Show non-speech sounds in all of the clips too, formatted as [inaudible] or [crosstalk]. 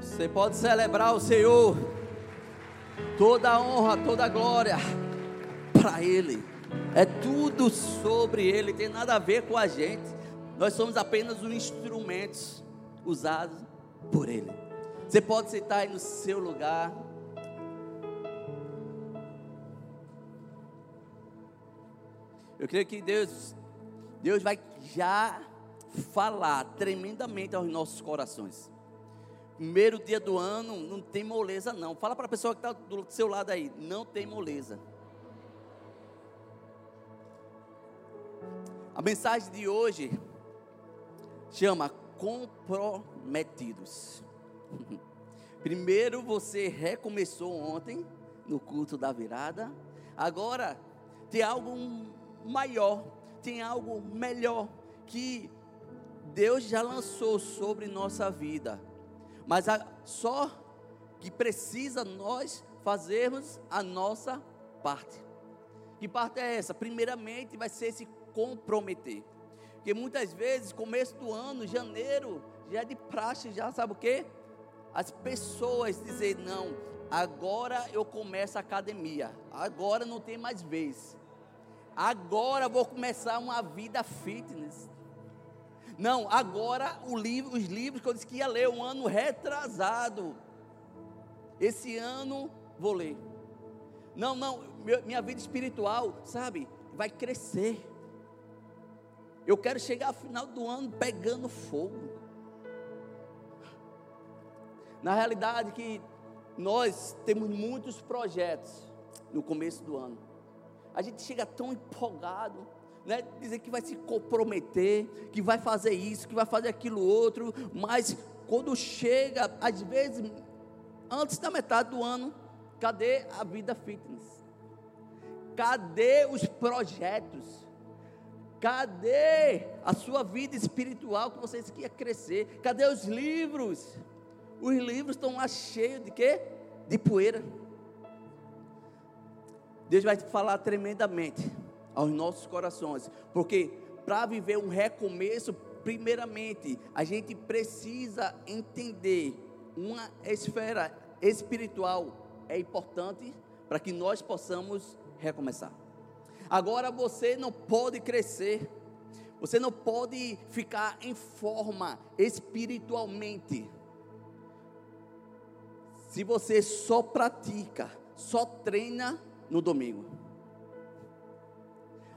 Você pode celebrar o Senhor. Toda a honra, toda a glória para Ele. É tudo sobre Ele, tem nada a ver com a gente. Nós somos apenas os instrumentos usados por Ele. Você pode sentar aí no seu lugar. Eu creio que Deus, Deus vai já falar tremendamente aos nossos corações. Primeiro dia do ano, não tem moleza não. Fala para a pessoa que está do seu lado aí, não tem moleza. A mensagem de hoje chama comprometidos. [laughs] Primeiro você recomeçou ontem no culto da virada. Agora tem algo maior, tem algo melhor que Deus já lançou sobre nossa vida mas a, só que precisa nós fazermos a nossa parte. Que parte é essa? Primeiramente, vai ser se comprometer. Porque muitas vezes, começo do ano, janeiro, já é de praxe, já sabe o quê? As pessoas dizer não, agora eu começo a academia, agora não tem mais vez, agora vou começar uma vida fitness. Não, agora livro, os livros que eu disse que ia ler um ano retrasado. Esse ano vou ler. Não, não, minha vida espiritual, sabe, vai crescer. Eu quero chegar ao final do ano pegando fogo. Na realidade que nós temos muitos projetos no começo do ano. A gente chega tão empolgado né, dizer que vai se comprometer, que vai fazer isso, que vai fazer aquilo outro, mas quando chega, às vezes, antes da metade do ano, cadê a vida fitness? Cadê os projetos? Cadê a sua vida espiritual que vocês queriam crescer? Cadê os livros? Os livros estão lá cheios de quê? De poeira. Deus vai falar tremendamente aos nossos corações, porque para viver um recomeço, primeiramente, a gente precisa entender uma esfera espiritual é importante para que nós possamos recomeçar. Agora você não pode crescer, você não pode ficar em forma espiritualmente. Se você só pratica, só treina no domingo.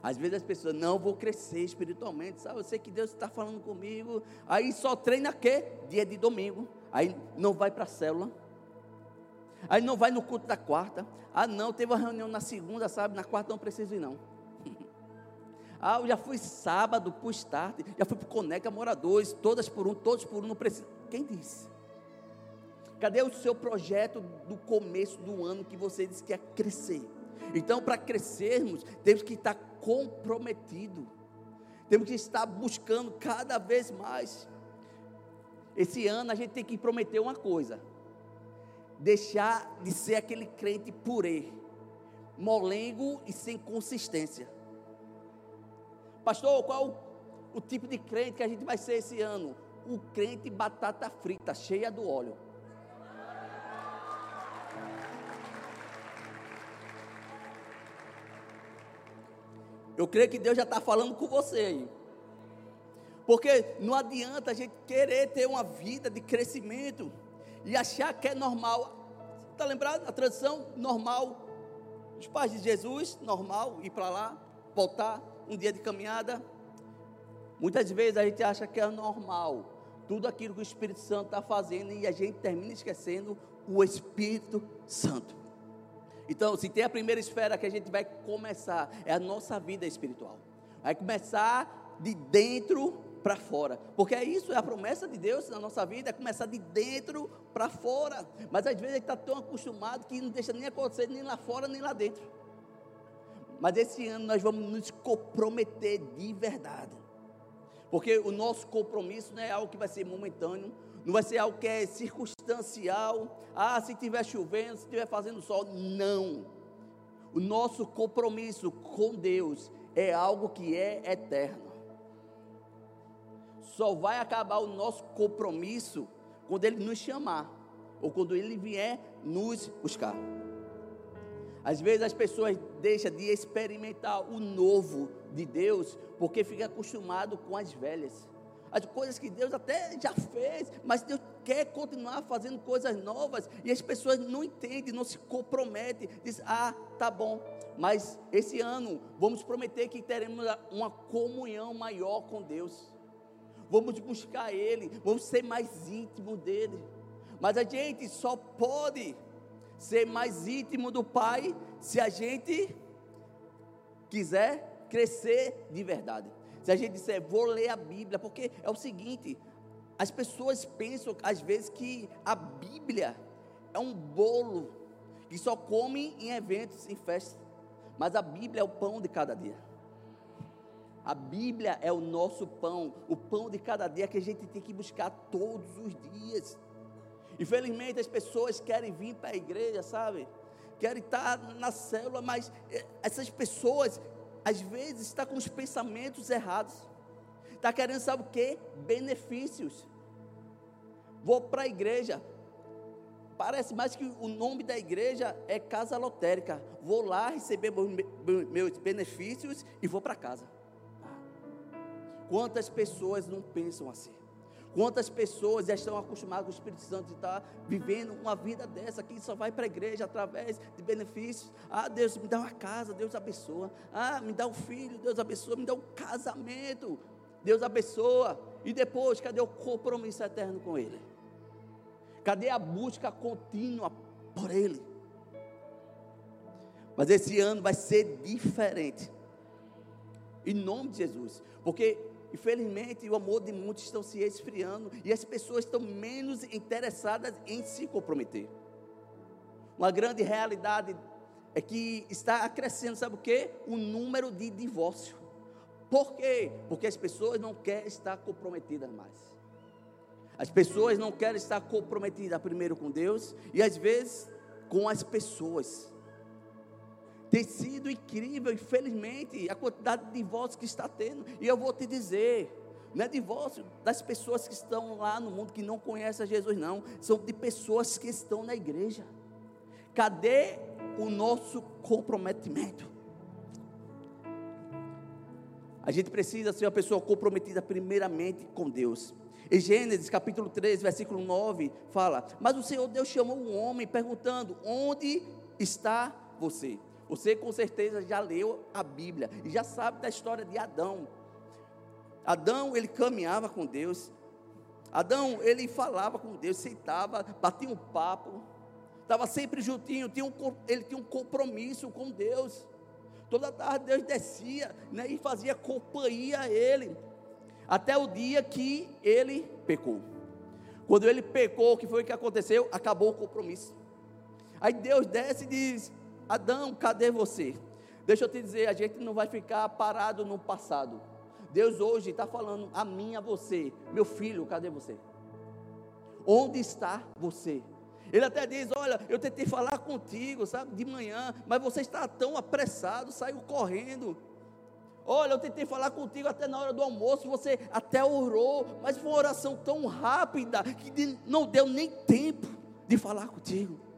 Às vezes as pessoas, não vou crescer espiritualmente, sabe? Eu sei que Deus está falando comigo. Aí só treina quê? Dia de domingo. Aí não vai para a célula. Aí não vai no culto da quarta. Ah, não, teve uma reunião na segunda, sabe? Na quarta não preciso ir, não. [laughs] ah, eu já fui sábado para o start, já fui para o Conecta Moradores, todas por um, todos por um, não preciso. Quem disse? Cadê o seu projeto do começo do ano que você disse que ia crescer? Então, para crescermos, temos que estar comprometidos. Temos que estar buscando cada vez mais. Esse ano a gente tem que prometer uma coisa: deixar de ser aquele crente purê, molengo e sem consistência. Pastor, qual o tipo de crente que a gente vai ser esse ano? O crente batata frita, cheia do óleo. Eu creio que Deus já está falando com você aí. Porque não adianta a gente querer ter uma vida de crescimento e achar que é normal. Está lembrado? A tradição normal. Os pais de Jesus, normal, ir para lá, voltar, um dia de caminhada. Muitas vezes a gente acha que é normal tudo aquilo que o Espírito Santo está fazendo e a gente termina esquecendo o Espírito Santo. Então, se tem a primeira esfera que a gente vai começar, é a nossa vida espiritual. Vai começar de dentro para fora. Porque é isso, é a promessa de Deus na nossa vida, é começar de dentro para fora. Mas às vezes a gente está tão acostumado que não deixa nem acontecer nem lá fora, nem lá dentro. Mas esse ano nós vamos nos comprometer de verdade. Porque o nosso compromisso não é algo que vai ser momentâneo, não vai ser algo que é circunstancial. Ah, se estiver chovendo, se estiver fazendo sol. Não. O nosso compromisso com Deus é algo que é eterno. Só vai acabar o nosso compromisso quando Ele nos chamar, ou quando Ele vier nos buscar. Às vezes as pessoas deixam de experimentar o novo de Deus porque fica acostumado com as velhas. As coisas que Deus até já fez, mas Deus quer continuar fazendo coisas novas e as pessoas não entendem, não se comprometem. Diz: "Ah, tá bom, mas esse ano vamos prometer que teremos uma comunhão maior com Deus. Vamos buscar ele, vamos ser mais íntimo dele. Mas a gente só pode ser mais íntimo do Pai se a gente quiser crescer de verdade. Se a gente disser, vou ler a Bíblia, porque é o seguinte: as pessoas pensam às vezes que a Bíblia é um bolo que só come em eventos, em festas, mas a Bíblia é o pão de cada dia. A Bíblia é o nosso pão, o pão de cada dia que a gente tem que buscar todos os dias. Infelizmente as pessoas querem vir para a igreja, sabe? Querem estar na célula, mas eh, essas pessoas às vezes estão com os pensamentos errados. Está querendo sabe o que? Benefícios. Vou para a igreja. Parece mais que o nome da igreja é casa lotérica. Vou lá receber meus benefícios e vou para casa. Quantas pessoas não pensam assim? Quantas pessoas já estão acostumadas com o Espírito Santo de estar vivendo uma vida dessa, que só vai para a igreja através de benefícios. Ah, Deus me dá uma casa, Deus abençoa. Ah, me dá um filho, Deus abençoa. Me dá um casamento, Deus abençoa. E depois, cadê o compromisso eterno com Ele? Cadê a busca contínua por Ele? Mas esse ano vai ser diferente. Em nome de Jesus. Porque Infelizmente, o amor de muitos estão se esfriando e as pessoas estão menos interessadas em se comprometer. Uma grande realidade é que está crescendo, sabe o que? O número de divórcio. Por quê? Porque as pessoas não querem estar comprometidas mais. As pessoas não querem estar comprometidas primeiro com Deus e às vezes com as pessoas. Tem sido incrível, infelizmente, a quantidade de divórcios que está tendo. E eu vou te dizer, não é divórcio das pessoas que estão lá no mundo que não conhecem a Jesus, não. São de pessoas que estão na igreja. Cadê o nosso comprometimento? A gente precisa ser uma pessoa comprometida primeiramente com Deus. Em Gênesis capítulo 3, versículo 9, fala: Mas o Senhor Deus chamou um homem perguntando: Onde está você? Você com certeza já leu a Bíblia e já sabe da história de Adão. Adão, ele caminhava com Deus. Adão, ele falava com Deus, sentava, batia um papo, estava sempre juntinho, tinha um, ele tinha um compromisso com Deus. Toda tarde Deus descia né, e fazia companhia a ele, até o dia que ele pecou. Quando ele pecou, o que foi que aconteceu? Acabou o compromisso. Aí Deus desce e diz: Adão, cadê você? Deixa eu te dizer, a gente não vai ficar parado no passado. Deus hoje está falando a mim, a você, meu filho, cadê você? Onde está você? Ele até diz: Olha, eu tentei falar contigo, sabe, de manhã, mas você está tão apressado, saiu correndo. Olha, eu tentei falar contigo até na hora do almoço, você até orou, mas foi uma oração tão rápida que não deu nem tempo de falar contigo.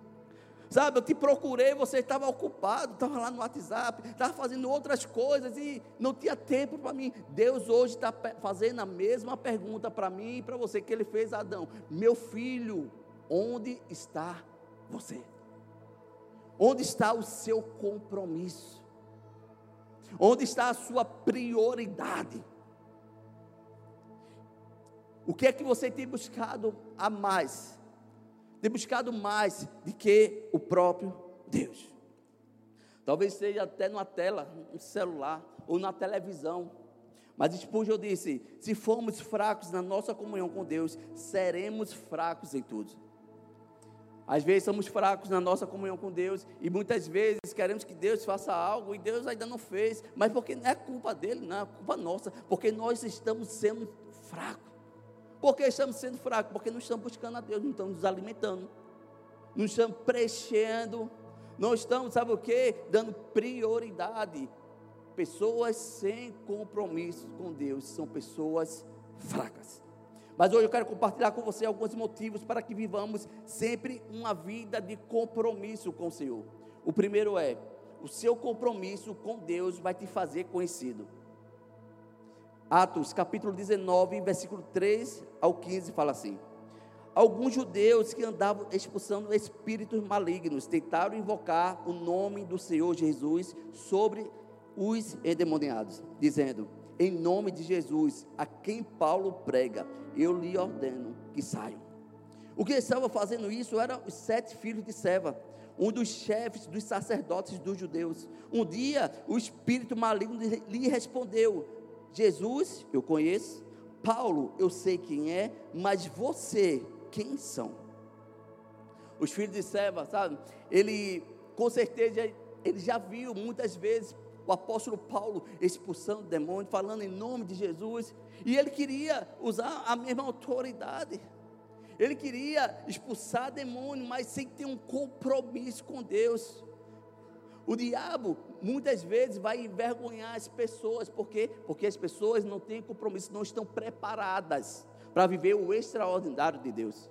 Sabe, eu te procurei, você estava ocupado, estava lá no WhatsApp, estava fazendo outras coisas e não tinha tempo para mim. Deus hoje está fazendo a mesma pergunta para mim e para você que ele fez a Adão: Meu filho, onde está você? Onde está o seu compromisso? Onde está a sua prioridade? O que é que você tem buscado a mais? Ter buscado mais do que o próprio Deus. Talvez seja até numa tela, no celular ou na televisão. Mas Spurgeon disse: se formos fracos na nossa comunhão com Deus, seremos fracos em tudo. Às vezes somos fracos na nossa comunhão com Deus e muitas vezes queremos que Deus faça algo e Deus ainda não fez, mas porque não é culpa dele, não é culpa nossa, porque nós estamos sendo fracos. Por que estamos sendo fracos? Porque não estamos buscando a Deus, não estamos nos alimentando, não estamos preenchendo, não estamos, sabe o que? Dando prioridade pessoas sem compromisso com Deus são pessoas fracas. Mas hoje eu quero compartilhar com você alguns motivos para que vivamos sempre uma vida de compromisso com o Senhor. O primeiro é: o seu compromisso com Deus vai te fazer conhecido. Atos capítulo 19, versículo 3 ao 15 fala assim: Alguns judeus que andavam expulsando espíritos malignos tentaram invocar o nome do Senhor Jesus sobre os endemoniados, dizendo: Em nome de Jesus, a quem Paulo prega, eu lhe ordeno que saiam. O que estava fazendo isso eram os sete filhos de Seva, um dos chefes dos sacerdotes dos judeus. Um dia, o espírito maligno lhe respondeu: Jesus, eu conheço. Paulo, eu sei quem é, mas você, quem são? Os filhos de Seva, sabe? Ele, com certeza, ele já viu muitas vezes o apóstolo Paulo expulsando demônios, falando em nome de Jesus, e ele queria usar a mesma autoridade. Ele queria expulsar demônio, mas sem ter um compromisso com Deus. O diabo muitas vezes vai envergonhar as pessoas, por quê? Porque as pessoas não têm compromisso, não estão preparadas para viver o extraordinário de Deus.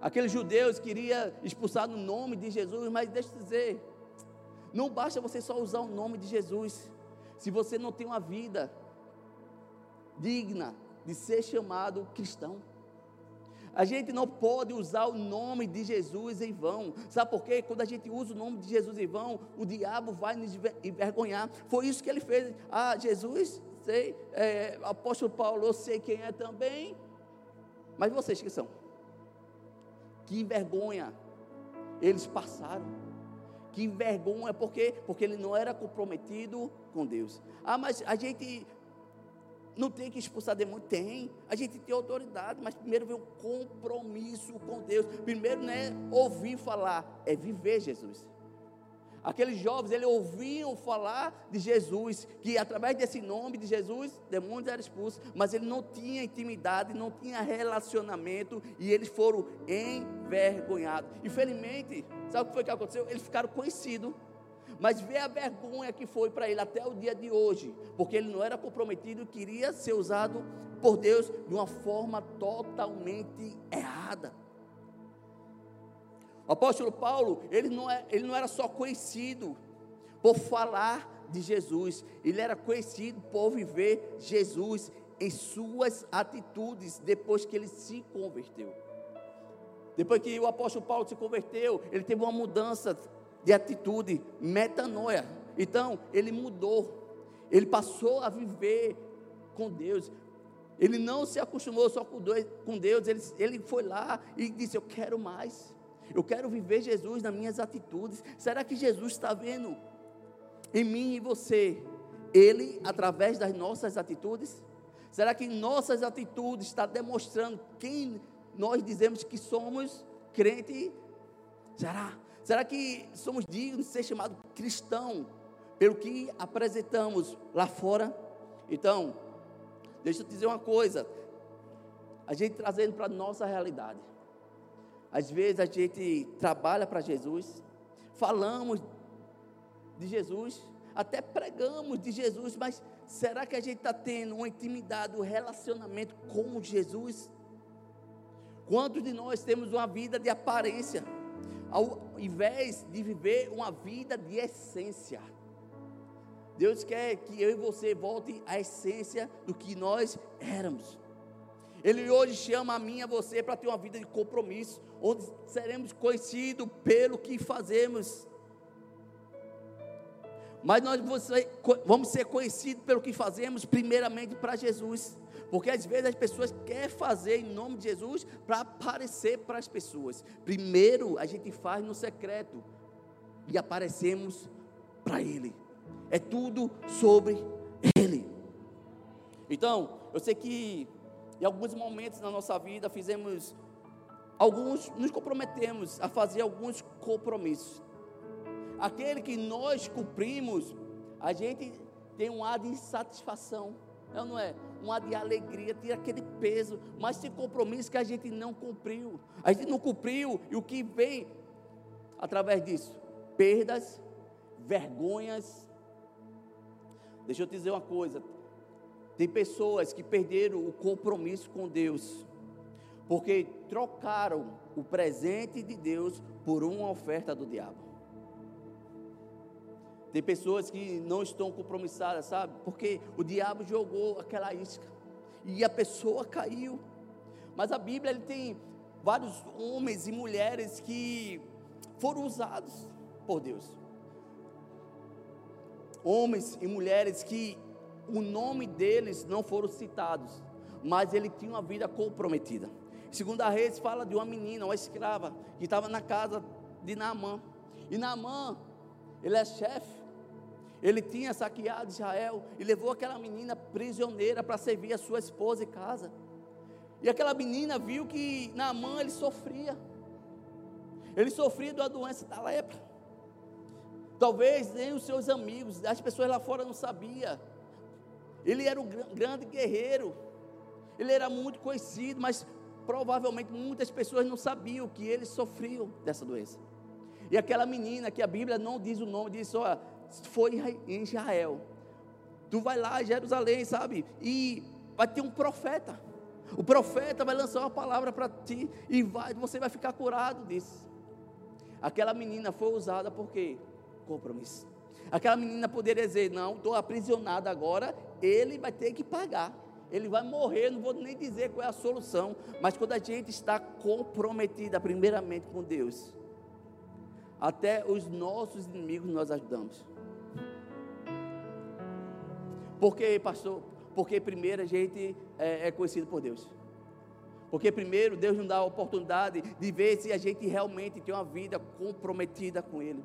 Aqueles judeus queriam expulsar no nome de Jesus, mas deixa eu dizer, não basta você só usar o nome de Jesus, se você não tem uma vida digna de ser chamado cristão. A gente não pode usar o nome de Jesus em vão. Sabe por quê? Quando a gente usa o nome de Jesus em vão, o diabo vai nos envergonhar. Foi isso que ele fez. Ah, Jesus, sei, é, apóstolo Paulo, eu sei quem é também. Mas vocês que são? Que vergonha eles passaram. Que vergonha, por quê? Porque ele não era comprometido com Deus. Ah, mas a gente não tem que expulsar demônio? Tem. A gente tem autoridade, mas primeiro vem o compromisso com Deus. Primeiro não é ouvir falar, é viver Jesus. Aqueles jovens, eles ouviam falar de Jesus, que através desse nome de Jesus, demônios eram expulsos, mas ele não tinha intimidade, não tinha relacionamento, e eles foram envergonhados. Infelizmente, sabe o que foi que aconteceu? Eles ficaram conhecidos mas vê a vergonha que foi para ele até o dia de hoje, porque ele não era comprometido queria ser usado por Deus de uma forma totalmente errada. O apóstolo Paulo, ele não, é, ele não era só conhecido por falar de Jesus, ele era conhecido por viver Jesus em suas atitudes depois que ele se converteu. Depois que o apóstolo Paulo se converteu, ele teve uma mudança de atitude, metanoia. Então, ele mudou. Ele passou a viver com Deus. Ele não se acostumou só com Deus, ele, ele foi lá e disse: Eu quero mais. Eu quero viver Jesus nas minhas atitudes. Será que Jesus está vendo em mim e você, Ele através das nossas atitudes? Será que nossas atitudes está demonstrando quem nós dizemos que somos crente? Será? Será que somos dignos de ser chamados cristão pelo que apresentamos lá fora? Então, deixa eu te dizer uma coisa. A gente trazendo para a nossa realidade. Às vezes a gente trabalha para Jesus, falamos de Jesus, até pregamos de Jesus, mas será que a gente está tendo uma intimidade, um relacionamento com Jesus? Quantos de nós temos uma vida de aparência? Invés de viver uma vida de essência. Deus quer que eu e você volte à essência do que nós éramos. Ele hoje chama a mim e a você para ter uma vida de compromisso, onde seremos conhecidos pelo que fazemos. Mas nós vamos ser conhecidos pelo que fazemos, primeiramente para Jesus. Porque às vezes as pessoas querem fazer em nome de Jesus para aparecer para as pessoas. Primeiro a gente faz no secreto e aparecemos para Ele. É tudo sobre Ele. Então, eu sei que em alguns momentos na nossa vida fizemos alguns, nos comprometemos a fazer alguns compromissos. Aquele que nós cumprimos, a gente tem um ar de insatisfação é ou não é? Um ar de alegria, tira aquele peso, mas tem compromisso que a gente não cumpriu. A gente não cumpriu, e o que vem através disso? Perdas, vergonhas, Deixa eu te dizer uma coisa. Tem pessoas que perderam o compromisso com Deus, porque trocaram o presente de Deus por uma oferta do diabo. Tem pessoas que não estão compromissadas, sabe? Porque o diabo jogou aquela isca e a pessoa caiu. Mas a Bíblia ele tem vários homens e mulheres que foram usados por Deus. Homens e mulheres que o nome deles não foram citados, mas ele tinha uma vida comprometida. Segunda Reis fala de uma menina, uma escrava, que estava na casa de Naamã. E Naamã, ele é chefe ele tinha saqueado Israel e levou aquela menina prisioneira para servir a sua esposa em casa. E aquela menina viu que na mão ele sofria. Ele sofria da doença da lepra. Talvez nem os seus amigos, as pessoas lá fora não sabiam. Ele era um grande guerreiro. Ele era muito conhecido, mas provavelmente muitas pessoas não sabiam que ele sofria dessa doença. E aquela menina que a Bíblia não diz o nome, diz só foi em Israel. Tu vai lá em Jerusalém, sabe? E vai ter um profeta. O profeta vai lançar uma palavra para ti e vai, você vai ficar curado disso. Aquela menina foi usada por quê? Compromisso. Aquela menina poderia dizer: Não, estou aprisionada agora, ele vai ter que pagar. Ele vai morrer, não vou nem dizer qual é a solução. Mas quando a gente está comprometida, primeiramente com Deus, até os nossos inimigos nós ajudamos. Porque, pastor, porque primeiro a gente é, é conhecido por Deus. Porque primeiro Deus nos dá a oportunidade de ver se a gente realmente tem uma vida comprometida com Ele.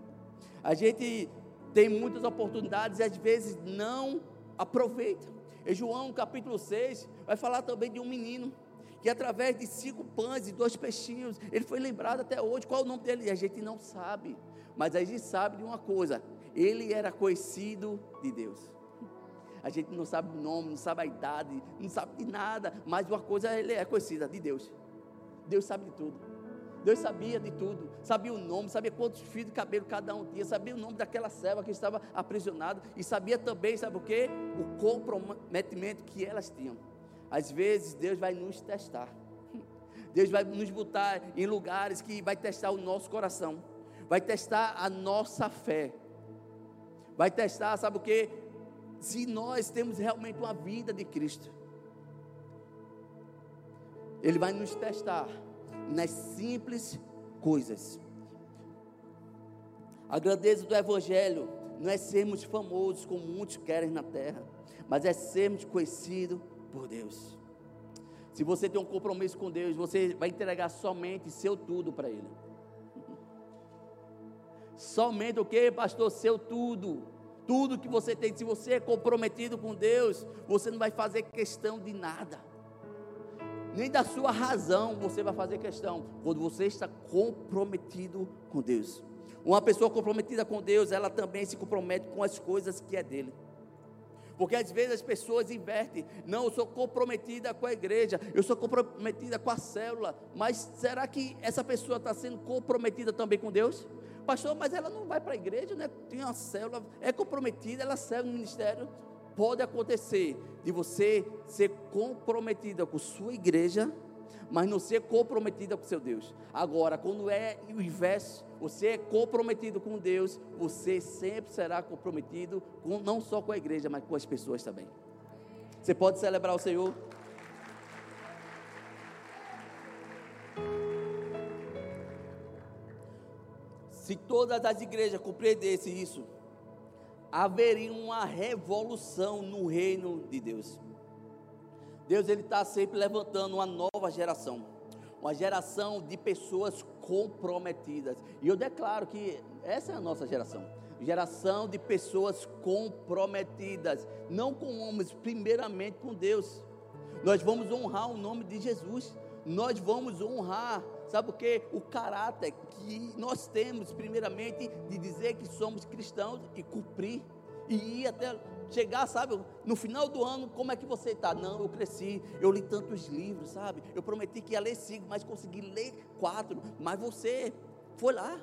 A gente tem muitas oportunidades e às vezes não aproveita. Em João capítulo 6, vai falar também de um menino que através de cinco pães e dois peixinhos, ele foi lembrado até hoje. Qual é o nome dele? A gente não sabe. Mas a gente sabe de uma coisa: ele era conhecido de Deus. A gente não sabe o nome, não sabe a idade, não sabe de nada, mas uma coisa ele é conhecida de Deus. Deus sabe de tudo. Deus sabia de tudo, sabia o nome, sabia quantos fios de cabelo cada um tinha, sabia o nome daquela serva que estava aprisionada e sabia também, sabe o que? O comprometimento que elas tinham. Às vezes Deus vai nos testar. Deus vai nos botar em lugares que vai testar o nosso coração, vai testar a nossa fé, vai testar, sabe o que? Se nós temos realmente uma vida de Cristo. Ele vai nos testar nas simples coisas. A grandeza do Evangelho não é sermos famosos como muitos querem na terra, mas é sermos conhecidos por Deus. Se você tem um compromisso com Deus, você vai entregar somente seu tudo para Ele. Somente o que, pastor? Seu tudo tudo que você tem, se você é comprometido com Deus, você não vai fazer questão de nada, nem da sua razão você vai fazer questão, quando você está comprometido com Deus. Uma pessoa comprometida com Deus, ela também se compromete com as coisas que é dele. Porque às vezes as pessoas invertem. Não, eu sou comprometida com a igreja, eu sou comprometida com a célula. Mas será que essa pessoa está sendo comprometida também com Deus? Pastor, mas ela não vai para a igreja, né? tem uma célula, é comprometida, ela serve no ministério. Pode acontecer de você ser comprometida com sua igreja, mas não ser comprometida com seu Deus. Agora, quando é o inverso, você é comprometido com Deus, você sempre será comprometido com, não só com a igreja, mas com as pessoas também. Você pode celebrar o Senhor? Se todas as igrejas compreendessem isso, haveria uma revolução no reino de Deus. Deus ele está sempre levantando uma nova geração, uma geração de pessoas comprometidas. E eu declaro que essa é a nossa geração, geração de pessoas comprometidas, não com homens, primeiramente com Deus. Nós vamos honrar o nome de Jesus. Nós vamos honrar Sabe o que? O caráter que nós temos, primeiramente, de dizer que somos cristãos e cumprir. E ir até chegar, sabe, no final do ano, como é que você está? Não, eu cresci, eu li tantos livros, sabe? Eu prometi que ia ler cinco, mas consegui ler quatro. Mas você foi lá,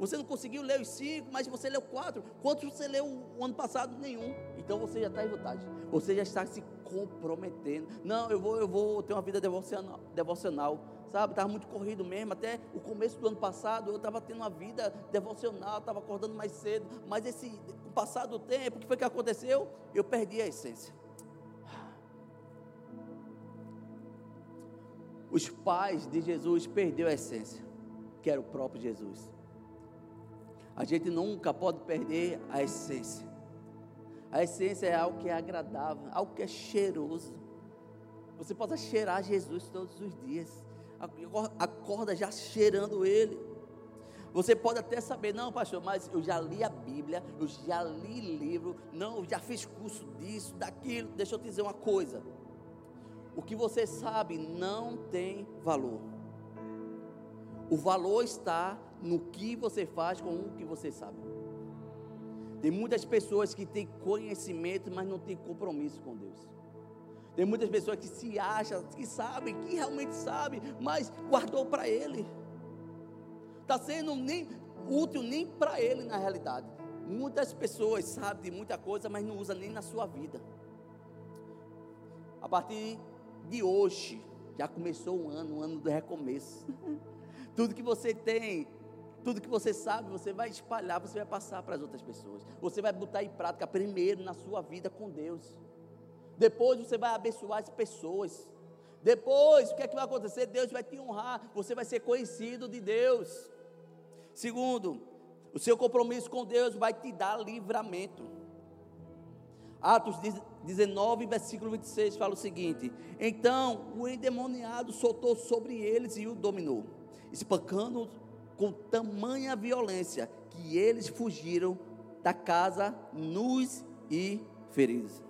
Você não conseguiu ler os cinco, mas você leu quatro. Quantos você leu o ano passado? Nenhum. Então você já está em vantagem. Você já está se comprometendo. Não, eu vou, eu vou ter uma vida devocional. devocional sabe? Estava muito corrido mesmo. Até o começo do ano passado eu estava tendo uma vida devocional, estava acordando mais cedo. Mas esse, com o passar do tempo, o que foi que aconteceu? Eu perdi a essência. Os pais de Jesus perdeu a essência, que era o próprio Jesus. A gente nunca pode perder a essência. A essência é algo que é agradável, algo que é cheiroso. Você pode cheirar Jesus todos os dias. Acorda já cheirando Ele. Você pode até saber, não, pastor, mas eu já li a Bíblia, eu já li livro, não, eu já fiz curso disso, daquilo. Deixa eu te dizer uma coisa. O que você sabe não tem valor. O valor está no que você faz com o que você sabe. Tem muitas pessoas que têm conhecimento, mas não têm compromisso com Deus. Tem muitas pessoas que se acham, que sabem, que realmente sabem, mas guardou para ele. Está sendo nem útil nem para ele na realidade. Muitas pessoas sabem de muita coisa, mas não usa nem na sua vida. A partir de hoje, já começou um ano, um ano do recomeço. [laughs] Tudo que você tem tudo que você sabe, você vai espalhar, você vai passar para as outras pessoas. Você vai botar em prática primeiro na sua vida com Deus. Depois você vai abençoar as pessoas. Depois, o que é que vai acontecer? Deus vai te honrar, você vai ser conhecido de Deus. Segundo, o seu compromisso com Deus vai te dar livramento. Atos 19, versículo 26 fala o seguinte: Então o endemoniado soltou sobre eles e o dominou, espancando com tamanha violência que eles fugiram da casa nus e feridos.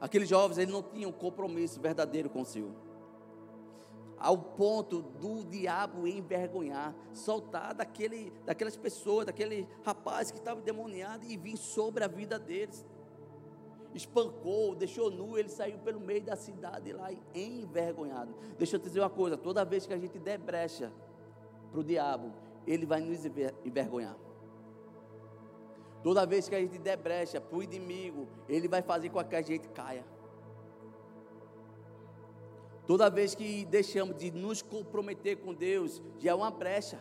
Aqueles jovens eles não tinham compromisso verdadeiro com o Senhor. Ao ponto do diabo envergonhar, soltar daquele, daquelas pessoas, daquele rapaz que estava demoniado e vir sobre a vida deles. Espancou, deixou nu, ele saiu pelo meio da cidade lá envergonhado. Deixa eu te dizer uma coisa: toda vez que a gente der brecha para o diabo, ele vai nos envergonhar. Toda vez que a gente der brecha para o inimigo, ele vai fazer com que a gente caia. Toda vez que deixamos de nos comprometer com Deus, já é uma brecha.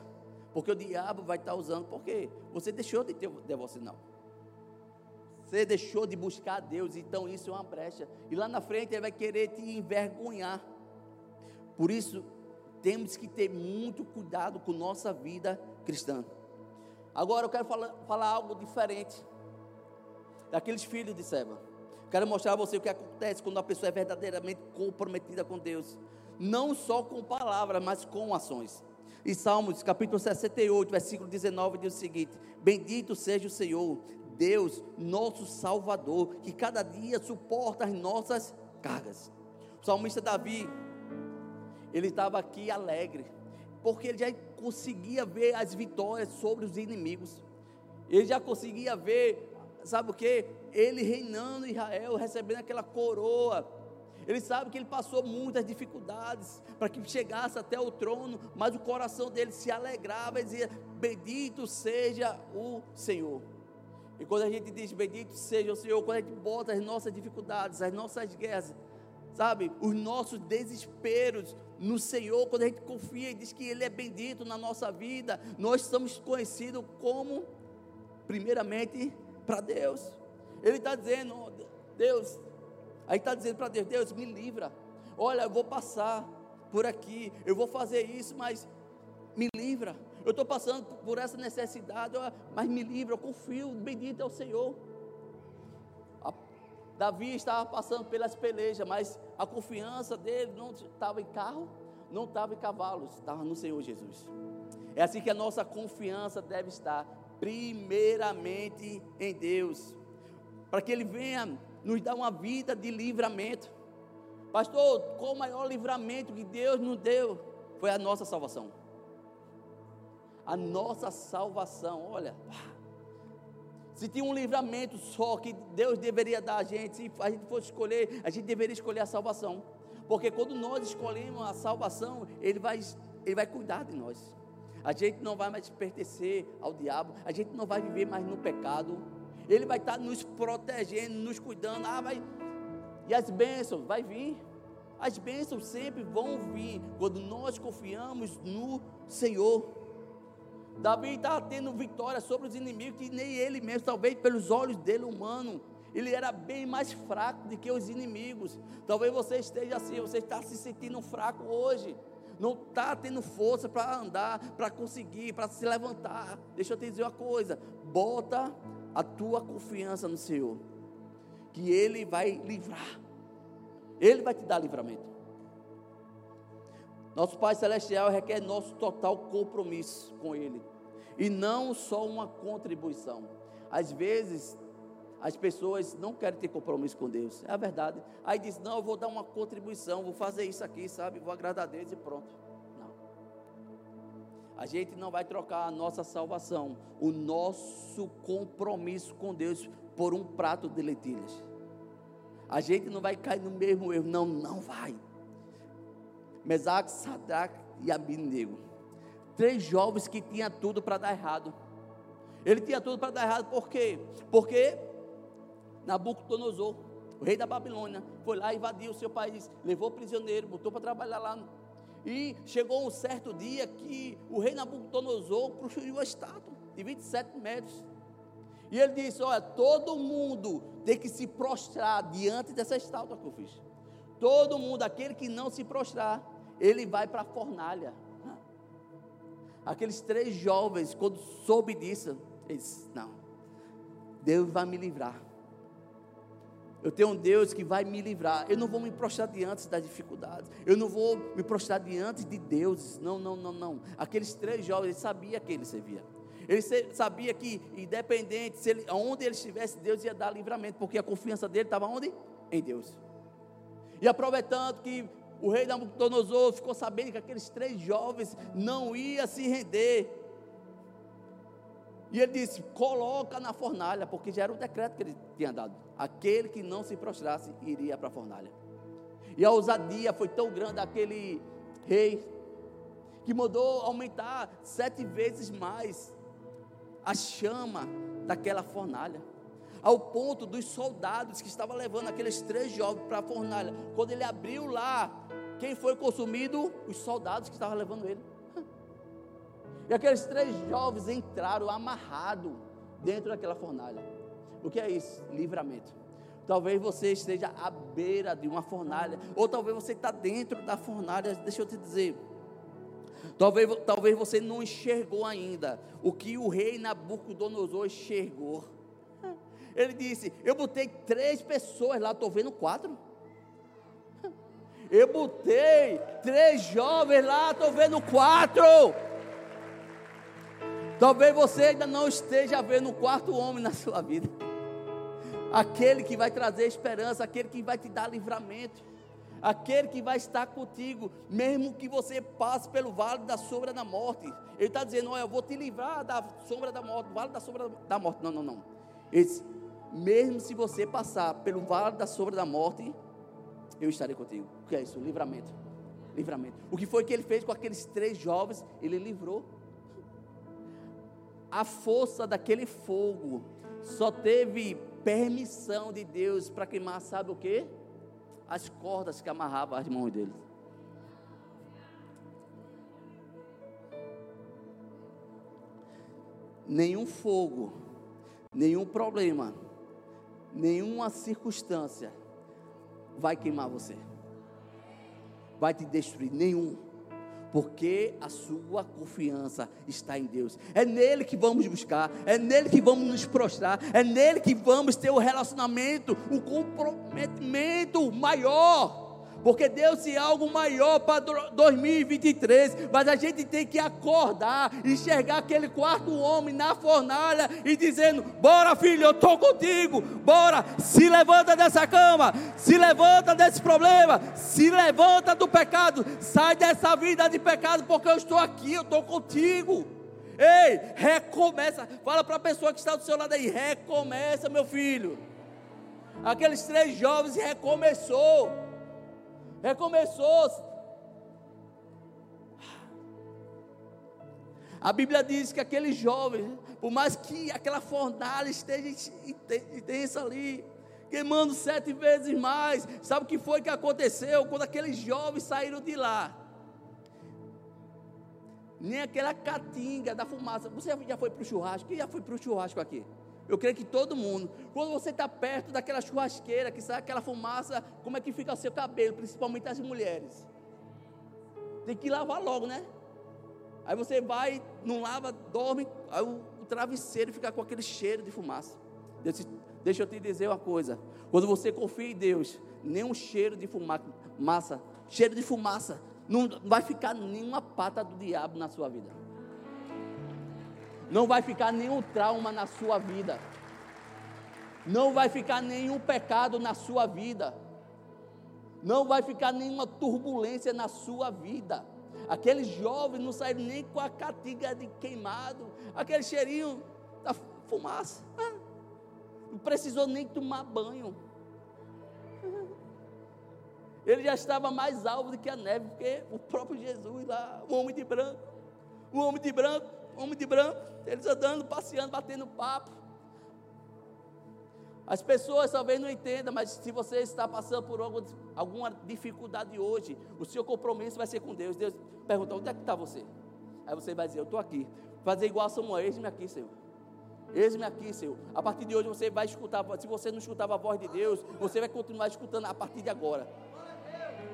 Porque o diabo vai estar usando. Por quê? Você deixou de ter devocional. Você deixou de buscar Deus, então isso é uma brecha. E lá na frente ele vai querer te envergonhar. Por isso, temos que ter muito cuidado com nossa vida cristã. Agora eu quero falar, falar algo diferente daqueles filhos de Seba. Quero mostrar a você o que acontece quando a pessoa é verdadeiramente comprometida com Deus, não só com palavras, mas com ações. Em Salmos, capítulo 68, versículo 19, diz o seguinte: Bendito seja o Senhor, Deus, nosso Salvador, que cada dia suporta as nossas cargas. O salmista Davi, ele estava aqui alegre, porque ele já conseguia ver as vitórias sobre os inimigos, ele já conseguia ver, sabe o que? Ele reinando em Israel, recebendo aquela coroa. Ele sabe que ele passou muitas dificuldades para que chegasse até o trono, mas o coração dele se alegrava e dizia: Bendito seja o Senhor. E quando a gente diz bendito seja o Senhor, quando a gente bota as nossas dificuldades, as nossas guerras, sabe, os nossos desesperos no Senhor, quando a gente confia e diz que Ele é bendito na nossa vida, nós somos conhecidos como, primeiramente, para Deus. Ele está dizendo, Deus, aí está dizendo para Deus, Deus, me livra. Olha, eu vou passar por aqui, eu vou fazer isso, mas me livra. Eu estou passando por essa necessidade, mas me livra, eu confio, bendito é o Senhor. Davi estava passando pelas pelejas, mas a confiança dele não estava em carro, não estava em cavalos, estava no Senhor Jesus. É assim que a nossa confiança deve estar, primeiramente em Deus, para que Ele venha nos dar uma vida de livramento. Pastor, qual o maior livramento que Deus nos deu? Foi a nossa salvação. A nossa salvação, olha, se tinha um livramento só que Deus deveria dar a gente, se a gente fosse escolher, a gente deveria escolher a salvação. Porque quando nós escolhemos a salvação, Ele vai, Ele vai cuidar de nós. A gente não vai mais pertencer ao diabo, a gente não vai viver mais no pecado. Ele vai estar nos protegendo, nos cuidando. Ah, vai. E as bênçãos vai vir. As bênçãos sempre vão vir quando nós confiamos no Senhor. Davi está tendo vitória sobre os inimigos que nem ele mesmo, talvez pelos olhos dele humano, ele era bem mais fraco do que os inimigos. Talvez você esteja assim, você está se sentindo fraco hoje. Não está tendo força para andar, para conseguir, para se levantar. Deixa eu te dizer uma coisa: bota a tua confiança no Senhor, que Ele vai livrar, Ele vai te dar livramento. Nosso Pai Celestial requer nosso total compromisso com Ele, e não só uma contribuição. Às vezes, as pessoas não querem ter compromisso com Deus, é a verdade. Aí diz: Não, eu vou dar uma contribuição, vou fazer isso aqui, sabe? Vou agradar a Deus e pronto. Não. A gente não vai trocar a nossa salvação, o nosso compromisso com Deus, por um prato de lentilhas. A gente não vai cair no mesmo erro, não, não vai. Mesaque, Sadraque e Abinego. Três jovens que tinham tudo para dar errado. Ele tinha tudo para dar errado, por quê? Porque Nabucodonosor, o rei da Babilônia, foi lá, invadiu o seu país, levou prisioneiro, botou para trabalhar lá. E chegou um certo dia que o rei Nabucodonosor construiu a estátua de 27 metros. E ele disse: Olha, todo mundo tem que se prostrar diante dessa estátua que eu fiz. Todo mundo, aquele que não se prostrar, ele vai para a fornalha. Aqueles três jovens, quando soube disso, eles, não, Deus vai me livrar. Eu tenho um Deus que vai me livrar. Eu não vou me prostrar diante das dificuldades. Eu não vou me prostrar diante de Deus. Não, não, não, não. Aqueles três jovens, ele sabia que ele servia. Ele sabia que, independente, se ele, onde ele estivesse, Deus ia dar livramento, porque a confiança dele estava onde? Em Deus. E aproveitando que o rei Nabucodonosor ficou sabendo que aqueles três jovens não iam se render. E ele disse: coloca na fornalha, porque já era o decreto que ele tinha dado. Aquele que não se prostrasse iria para a fornalha. E a ousadia foi tão grande daquele rei, que mandou aumentar sete vezes mais a chama daquela fornalha. Ao ponto dos soldados que estavam levando aqueles três jovens para a fornalha. Quando ele abriu lá, quem foi consumido? Os soldados que estavam levando ele. E aqueles três jovens entraram amarrados dentro daquela fornalha. O que é isso? Livramento. Talvez você esteja à beira de uma fornalha, ou talvez você está dentro da fornalha. Deixa eu te dizer. Talvez, talvez você não enxergou ainda o que o rei Nabucodonosor enxergou. Ele disse: Eu botei três pessoas lá, estou vendo quatro. Eu botei três jovens lá, estou vendo quatro. Talvez você ainda não esteja vendo o quarto homem na sua vida. Aquele que vai trazer esperança, aquele que vai te dar livramento, aquele que vai estar contigo, mesmo que você passe pelo vale da sombra da morte. Ele está dizendo: Olha, eu vou te livrar da sombra da morte, vale da sombra da morte. Não, não, não. Ele diz, mesmo se você passar pelo vale da sombra da morte, eu estarei contigo. O que é isso? Livramento. Livramento. O que foi que ele fez com aqueles três jovens? Ele livrou a força daquele fogo só teve permissão de Deus para queimar, sabe o que? As cordas que amarravam as mãos dele. Nenhum fogo, nenhum problema, nenhuma circunstância vai queimar você, vai te destruir, nenhum. Porque a sua confiança está em Deus. É nele que vamos buscar, é nele que vamos nos prostrar, é nele que vamos ter o relacionamento, o comprometimento maior porque Deus tem algo maior para 2023, mas a gente tem que acordar, enxergar aquele quarto homem na fornalha e dizendo: Bora, filho, eu estou contigo, bora, se levanta dessa cama, se levanta desse problema, se levanta do pecado, sai dessa vida de pecado, porque eu estou aqui, eu estou contigo. Ei, recomeça, fala para a pessoa que está do seu lado aí: recomeça, meu filho. Aqueles três jovens recomeçou. Recomeçou. A Bíblia diz que aquele jovem, por mais que aquela fornalha esteja intensa ali, queimando sete vezes mais, sabe o que foi que aconteceu quando aqueles jovens saíram de lá? Nem aquela catinga da fumaça. Você já foi para o churrasco? Quem já foi para o churrasco aqui? Eu creio que todo mundo. Quando você está perto daquela churrasqueira, que sai aquela fumaça, como é que fica o seu cabelo, principalmente as mulheres? Tem que lavar logo, né? Aí você vai, não lava, dorme, aí o, o travesseiro fica com aquele cheiro de fumaça. Deixa, deixa eu te dizer uma coisa: quando você confia em Deus, nenhum cheiro de fumaça, cheiro de fumaça, não vai ficar nenhuma pata do diabo na sua vida. Não vai ficar nenhum trauma na sua vida. Não vai ficar nenhum pecado na sua vida. Não vai ficar nenhuma turbulência na sua vida. Aqueles jovens não saíram nem com a catiga de queimado, aquele cheirinho da fumaça. Ah, não precisou nem tomar banho. Ele já estava mais alto do que a neve, porque o próprio Jesus lá, o homem de branco, o homem de branco, homem de branco, eles andando, passeando, batendo papo. As pessoas talvez não entendam, mas se você está passando por alguma dificuldade hoje, o seu compromisso vai ser com Deus. Deus pergunta: onde é que está você? Aí você vai dizer: Eu estou aqui. Fazer igual a Samuel: Eis-me aqui, Senhor. Eis-me aqui, Senhor. A partir de hoje você vai escutar. Se você não escutava a voz de Deus, você vai continuar escutando a partir de agora.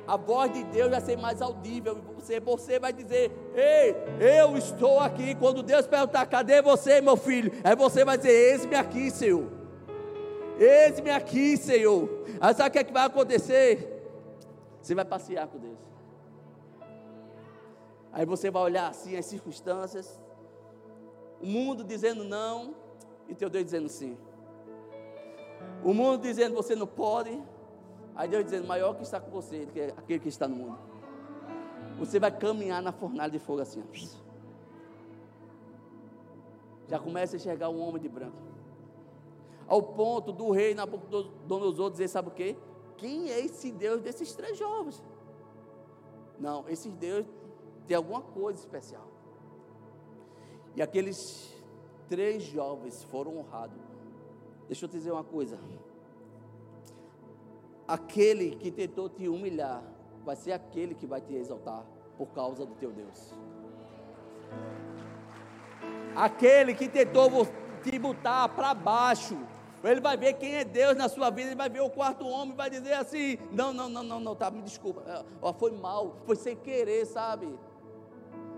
A voz de Deus vai ser mais audível. Você, você vai dizer: Ei, eu estou aqui. Quando Deus perguntar: Cadê você, meu filho? Aí você vai dizer: Eis-me aqui, Senhor. Eis-me aqui, Senhor. Aí sabe o que, é que vai acontecer? Você vai passear com Deus. Aí você vai olhar assim as circunstâncias, o mundo dizendo não e teu Deus dizendo sim. O mundo dizendo você não pode, aí Deus dizendo maior que está com você do que aquele que está no mundo. Você vai caminhar na fornalha de fogo assim. Já começa a enxergar um homem de branco ao ponto do rei Nabucodonosor dizer: sabe o quê? Quem é esse Deus desses três jovens? Não, esses Deus tem alguma coisa especial. E aqueles três jovens foram honrados. Deixa eu te dizer uma coisa. Aquele que tentou te humilhar, vai ser aquele que vai te exaltar por causa do teu Deus. Aquele que tentou te botar para baixo, ele vai ver quem é Deus na sua vida, ele vai ver o quarto homem, vai dizer assim: não, não, não, não, não, tá, me desculpa, ó, foi mal, foi sem querer, sabe?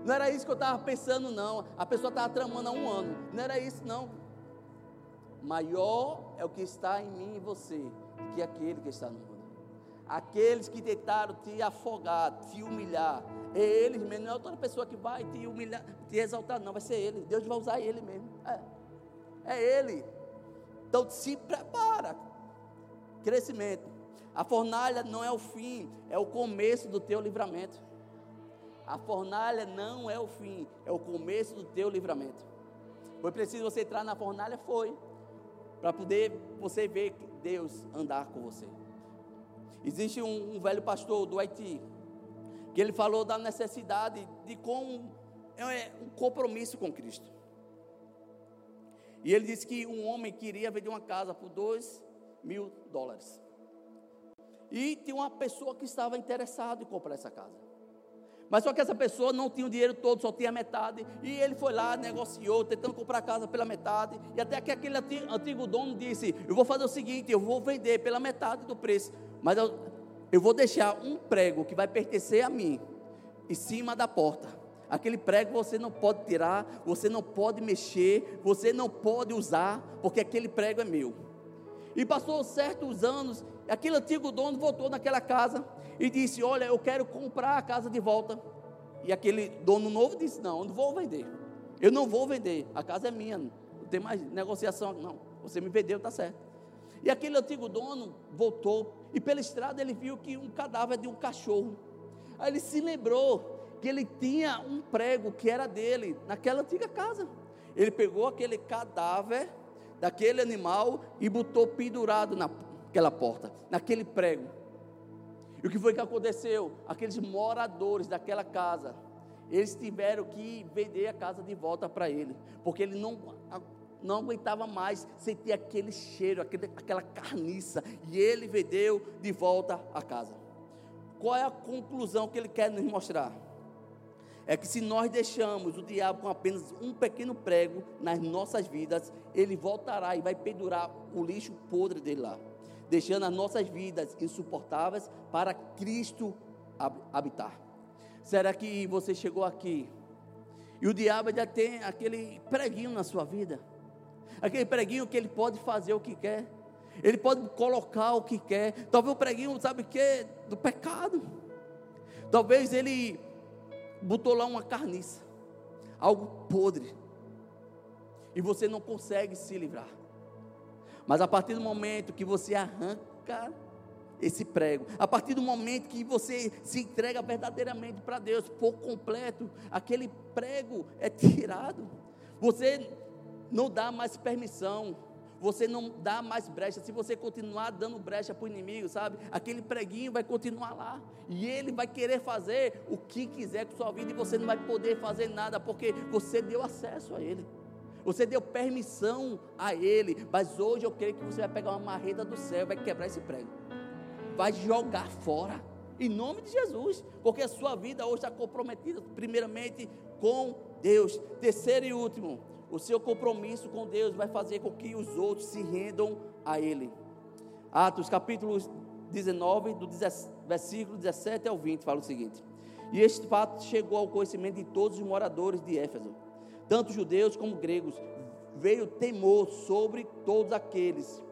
Não era isso que eu estava pensando, não. A pessoa estava tramando há um ano. Não era isso, não. Maior é o que está em mim e você, que aquele que está no mundo. Aqueles que tentaram te afogar, te humilhar, é eles mesmo, não é outra pessoa que vai te humilhar, te exaltar, não, vai ser ele. Deus vai usar ele mesmo. É, é ele. Então se prepara. Crescimento. A fornalha não é o fim, é o começo do teu livramento. A fornalha não é o fim, é o começo do teu livramento. Foi preciso você entrar na fornalha? Foi. Para poder você ver Deus andar com você. Existe um, um, velho pastor do Haiti, que ele falou da necessidade de como é um compromisso com Cristo. E ele disse que um homem queria vender uma casa por dois mil dólares. E tinha uma pessoa que estava interessada em comprar essa casa. Mas só que essa pessoa não tinha o dinheiro todo, só tinha metade. E ele foi lá, negociou, tentando comprar a casa pela metade. E até que aquele antigo dono disse: Eu vou fazer o seguinte, eu vou vender pela metade do preço. Mas eu, eu vou deixar um prego que vai pertencer a mim em cima da porta. Aquele prego você não pode tirar, você não pode mexer, você não pode usar, porque aquele prego é meu. E passou certos anos, aquele antigo dono voltou naquela casa e disse: Olha, eu quero comprar a casa de volta. E aquele dono novo disse: Não, eu não vou vender. Eu não vou vender, a casa é minha, não tem mais negociação. Não, você me vendeu, está certo. E aquele antigo dono voltou, e pela estrada ele viu que um cadáver de um cachorro. Aí ele se lembrou que ele tinha um prego que era dele, naquela antiga casa. Ele pegou aquele cadáver daquele animal e botou pendurado naquela porta, naquele prego. E o que foi que aconteceu? Aqueles moradores daquela casa, eles tiveram que vender a casa de volta para ele, porque ele não, não aguentava mais sentir aquele cheiro, aquele, aquela carniça, e ele vendeu de volta a casa. Qual é a conclusão que ele quer nos mostrar? É que se nós deixamos o diabo com apenas um pequeno prego nas nossas vidas, ele voltará e vai pendurar o lixo podre dele lá, deixando as nossas vidas insuportáveis para Cristo habitar. Será que você chegou aqui e o diabo já tem aquele preguinho na sua vida? Aquele preguinho que ele pode fazer o que quer, ele pode colocar o que quer. Talvez o preguinho, sabe o que? Do pecado. Talvez ele botou lá uma carniça, algo podre, e você não consegue se livrar. Mas a partir do momento que você arranca esse prego. A partir do momento que você se entrega verdadeiramente para Deus por completo, aquele prego é tirado. Você não dá mais permissão, você não dá mais brecha. Se você continuar dando brecha para o inimigo, sabe? Aquele preguinho vai continuar lá. E ele vai querer fazer o que quiser com sua vida e você não vai poder fazer nada porque você deu acesso a ele. Você deu permissão a ele. Mas hoje eu creio que você vai pegar uma marreta do céu e vai quebrar esse prego vai jogar fora. Em nome de Jesus. Porque a sua vida hoje está comprometida, primeiramente, com Deus. Terceiro e último, o seu compromisso com Deus vai fazer com que os outros se rendam a Ele. Atos capítulo 19, do versículo 17 ao 20, fala o seguinte: E este fato chegou ao conhecimento de todos os moradores de Éfeso, tanto judeus como gregos. Veio temor sobre todos aqueles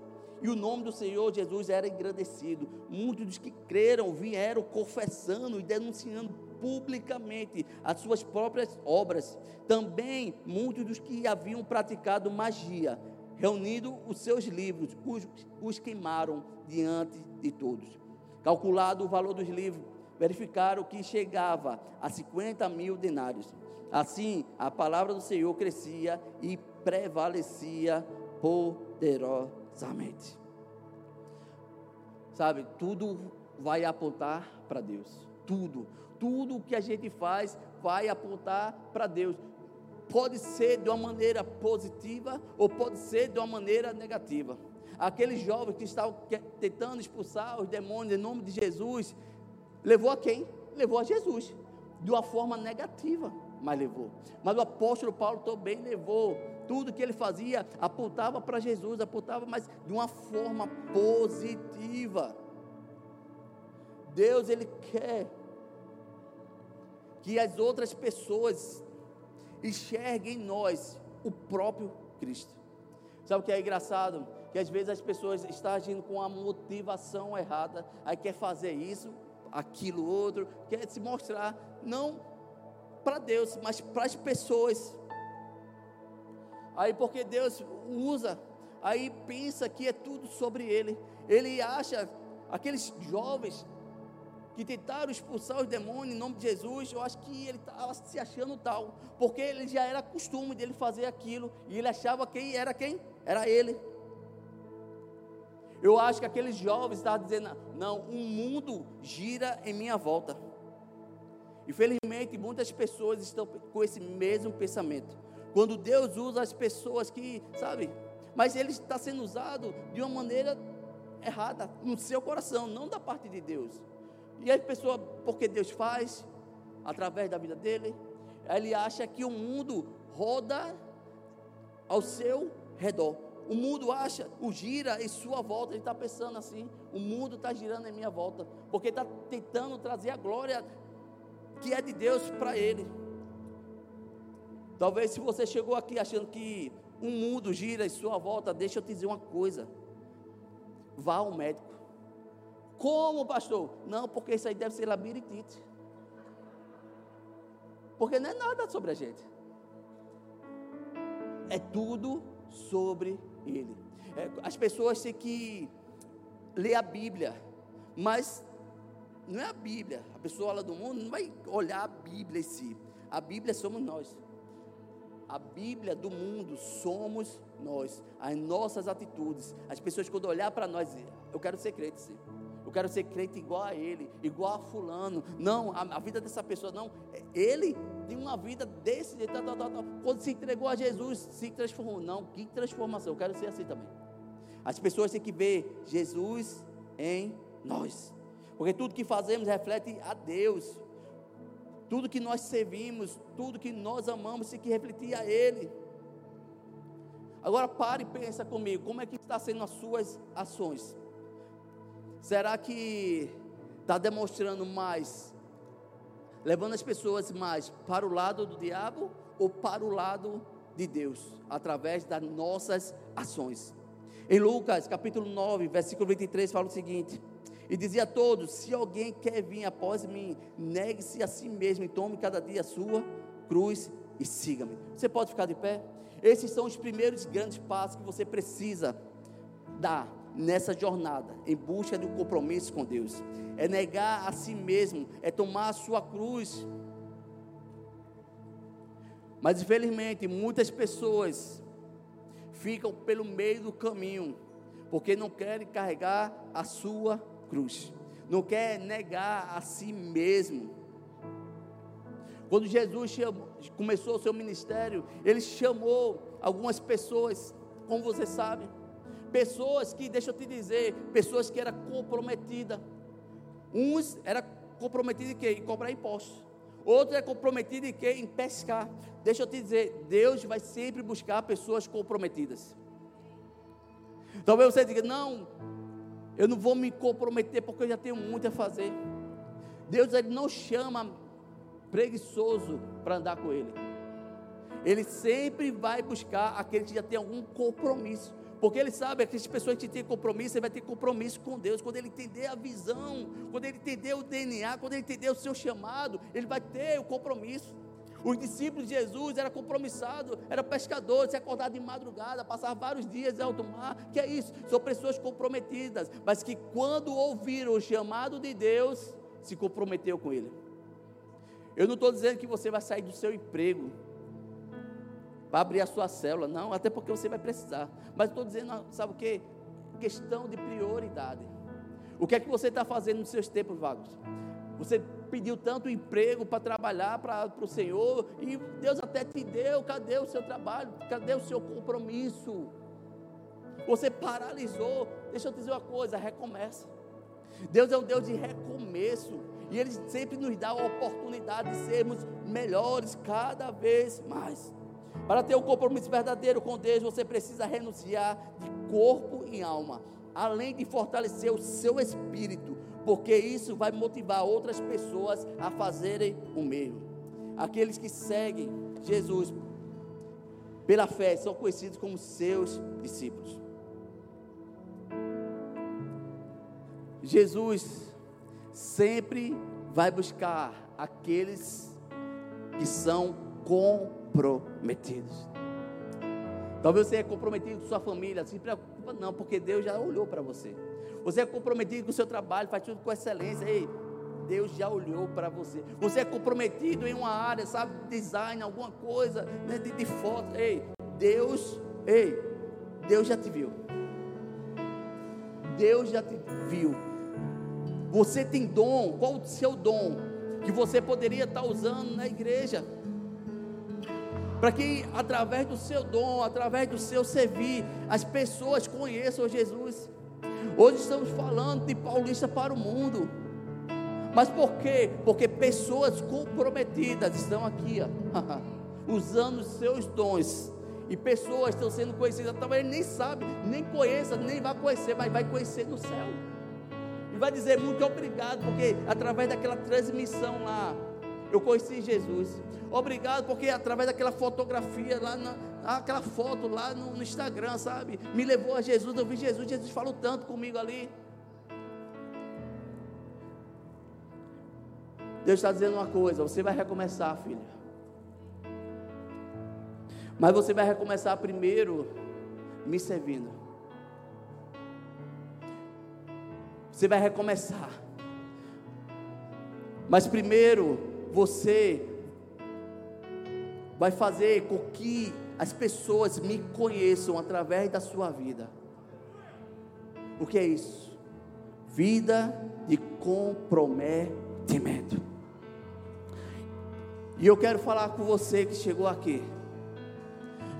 e o nome do Senhor Jesus era engrandecido. Muitos dos que creram vieram confessando e denunciando publicamente as suas próprias obras. Também muitos dos que haviam praticado magia, reunindo os seus livros, os, os queimaram diante de todos. Calculado o valor dos livros, verificaram que chegava a 50 mil denários. Assim, a palavra do Senhor crescia e prevalecia poderosamente. Sabe, tudo vai apontar para Deus. Tudo. Tudo que a gente faz vai apontar para Deus. Pode ser de uma maneira positiva ou pode ser de uma maneira negativa. Aqueles jovens que estavam tentando expulsar os demônios em nome de Jesus, levou a quem? Levou a Jesus. De uma forma negativa, mas levou. Mas o apóstolo Paulo também levou tudo que ele fazia apontava para Jesus, apontava, mas de uma forma positiva. Deus, Ele quer que as outras pessoas enxerguem em nós o próprio Cristo. Sabe o que é engraçado? Que às vezes as pessoas estão agindo com a motivação errada, aí quer fazer isso, aquilo, outro, quer se mostrar, não para Deus, mas para as pessoas. Aí porque Deus usa, aí pensa que é tudo sobre ele. Ele acha aqueles jovens que tentaram expulsar os demônios em nome de Jesus, eu acho que ele estava se achando tal, porque ele já era costume dele fazer aquilo, e ele achava que era quem? Era ele. Eu acho que aqueles jovens estavam dizendo: não, o mundo gira em minha volta. Infelizmente, muitas pessoas estão com esse mesmo pensamento. Quando Deus usa as pessoas que, sabe, mas ele está sendo usado de uma maneira errada no seu coração, não da parte de Deus. E a pessoa, porque Deus faz, através da vida dele, ele acha que o mundo roda ao seu redor. O mundo acha, o gira em sua volta, ele está pensando assim: o mundo está girando em minha volta, porque está tentando trazer a glória que é de Deus para ele. Talvez se você chegou aqui achando que o mundo gira em sua volta, deixa eu te dizer uma coisa. Vá ao médico. Como, pastor? Não, porque isso aí deve ser labirintite. Porque não é nada sobre a gente. É tudo sobre ele. É, as pessoas têm que ler a Bíblia, mas não é a Bíblia. A pessoa lá do mundo não vai olhar a Bíblia em si. A Bíblia somos nós. A Bíblia do mundo somos nós, as nossas atitudes. As pessoas, quando olhar para nós, eu quero ser crente, sim. Eu quero ser crente igual a ele, igual a Fulano. Não, a, a vida dessa pessoa, não. Ele tinha uma vida desse jeito. Tal, tal, tal. Quando se entregou a Jesus, se transformou. Não, que transformação. Eu quero ser assim também. As pessoas têm que ver Jesus em nós. Porque tudo que fazemos reflete a Deus. Tudo que nós servimos, tudo que nós amamos, tem que refletir a Ele. Agora pare e pensa comigo, como é que está sendo as suas ações? Será que está demonstrando mais, levando as pessoas mais para o lado do diabo ou para o lado de Deus, através das nossas ações? Em Lucas capítulo 9, versículo 23, fala o seguinte: E dizia a todos: Se alguém quer vir após mim, negue-se a si mesmo e tome cada dia a sua cruz e siga-me. Você pode ficar de pé? Esses são os primeiros grandes passos que você precisa dar nessa jornada em busca de um compromisso com Deus. É negar a si mesmo, é tomar a sua cruz. Mas infelizmente muitas pessoas ficam pelo meio do caminho, porque não querem carregar a sua cruz, não quer negar a si mesmo. Quando Jesus chamou, começou o seu ministério, ele chamou algumas pessoas, como você sabe, pessoas que, deixa eu te dizer, pessoas que eram comprometidas. Uns eram comprometidos em quê? Em cobrar impostos. Outros é comprometido em quê? Em pescar. Deixa eu te dizer, Deus vai sempre buscar pessoas comprometidas. Talvez você diga, não, eu não vou me comprometer porque eu já tenho muito a fazer. Deus ele não chama preguiçoso para andar com Ele. Ele sempre vai buscar aquele que já tem algum compromisso. Porque ele sabe que as pessoas que têm compromisso, ele vai ter compromisso com Deus. Quando ele entender a visão, quando ele entender o DNA, quando ele entender o seu chamado, ele vai ter o compromisso. Os discípulos de Jesus eram compromissados, eram pescadores, se acordavam de madrugada, passavam vários dias em alto mar. Que é isso? São pessoas comprometidas, mas que quando ouviram o chamado de Deus, se comprometeu com ele. Eu não estou dizendo que você vai sair do seu emprego para abrir a sua célula, não, até porque você vai precisar. Mas estou dizendo, sabe o que? Questão de prioridade. O que é que você está fazendo nos seus tempos vagos? Você pediu tanto emprego para trabalhar para o Senhor e Deus até te deu. Cadê o seu trabalho? Cadê o seu compromisso? Você paralisou. Deixa eu te dizer uma coisa: recomeça. Deus é um Deus de recomeço. E Ele sempre nos dá a oportunidade de sermos melhores cada vez mais. Para ter um compromisso verdadeiro com Deus, você precisa renunciar de corpo e alma, além de fortalecer o seu espírito, porque isso vai motivar outras pessoas a fazerem o mesmo. Aqueles que seguem Jesus pela fé são conhecidos como seus discípulos. Jesus sempre vai buscar aqueles que são comprometidos. Talvez você é comprometido com sua família, não se preocupa não, porque Deus já olhou para você. Você é comprometido com o seu trabalho, faz tudo com excelência. Ei, Deus já olhou para você. Você é comprometido em uma área, sabe, design, alguma coisa, né, de, de foto. Ei, Deus, ei, Deus já te viu. Deus já te viu. Você tem dom, qual o seu dom que você poderia estar usando na igreja? Para que através do seu dom, através do seu servir, as pessoas conheçam Jesus. Hoje estamos falando de Paulista para o mundo. Mas por quê? Porque pessoas comprometidas estão aqui, ó, [laughs] usando os seus dons. E pessoas estão sendo conhecidas, talvez nem sabe, nem conheça, nem vai conhecer, mas vai conhecer no céu. E vai dizer muito obrigado, porque através daquela transmissão lá, eu conheci Jesus. Obrigado, porque através daquela fotografia lá, na, aquela foto lá no, no Instagram, sabe? Me levou a Jesus, eu vi Jesus, Jesus falou tanto comigo ali. Deus está dizendo uma coisa: você vai recomeçar, filha. Mas você vai recomeçar primeiro me servindo. Você vai recomeçar. Mas primeiro você vai fazer com que as pessoas me conheçam através da sua vida. O que é isso? Vida de comprometimento. E eu quero falar com você que chegou aqui.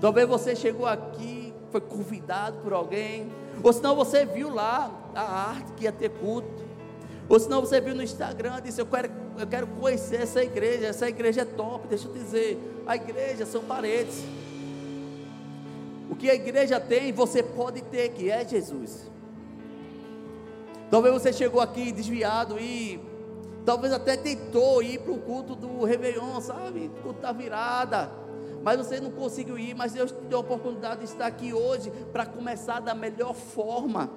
Talvez você chegou aqui, foi convidado por alguém, ou senão você viu lá a arte que ia ter culto. Ou senão você viu no Instagram e disse: eu quero, eu quero conhecer essa igreja, essa igreja é top. Deixa eu te dizer: a igreja são paredes. O que a igreja tem, você pode ter, que é Jesus. Talvez você chegou aqui desviado e talvez até tentou ir para o culto do Réveillon, sabe? Culto da virada. Mas você não conseguiu ir, mas Deus te deu a oportunidade de estar aqui hoje para começar da melhor forma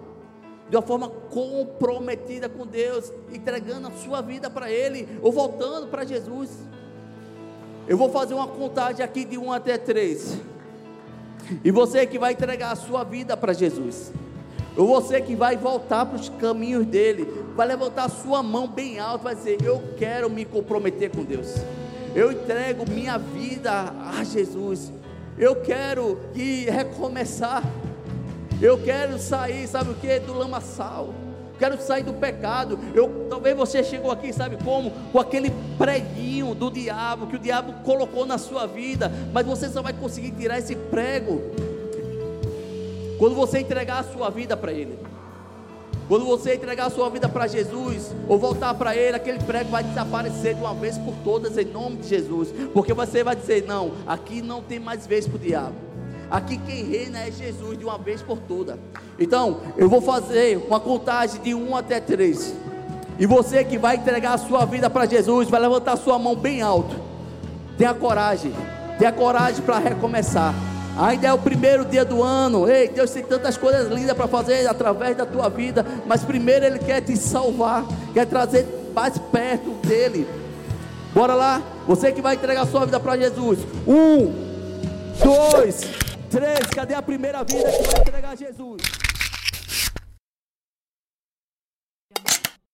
de uma forma comprometida com Deus, entregando a sua vida para Ele, ou voltando para Jesus. Eu vou fazer uma contagem aqui de 1 até 3. E você que vai entregar a sua vida para Jesus. Ou você que vai voltar para os caminhos dele, vai levantar a sua mão bem alto, vai dizer: Eu quero me comprometer com Deus. Eu entrego minha vida a Jesus. Eu quero que recomeçar. Eu quero sair, sabe o que? Do lamaçal. Quero sair do pecado. Eu, talvez você chegou aqui, sabe como? Com aquele preguinho do diabo que o diabo colocou na sua vida, mas você só vai conseguir tirar esse prego quando você entregar a sua vida para ele. Quando você entregar a sua vida para Jesus, ou voltar para Ele, aquele prego vai desaparecer de uma vez por todas, em nome de Jesus. Porque você vai dizer: não, aqui não tem mais vez para o diabo. Aqui quem reina é Jesus de uma vez por todas. Então, eu vou fazer uma contagem de 1 até 3. E você que vai entregar a sua vida para Jesus, vai levantar sua mão bem alto. Tenha coragem. Tenha coragem para recomeçar. Ainda é o primeiro dia do ano. Ei, Deus tem tantas coisas lindas para fazer através da tua vida. Mas primeiro Ele quer te salvar. Quer trazer mais perto dEle. Bora lá. Você que vai entregar a sua vida para Jesus. Um, dois, Três, cadê a primeira vida que vai entregar Jesus?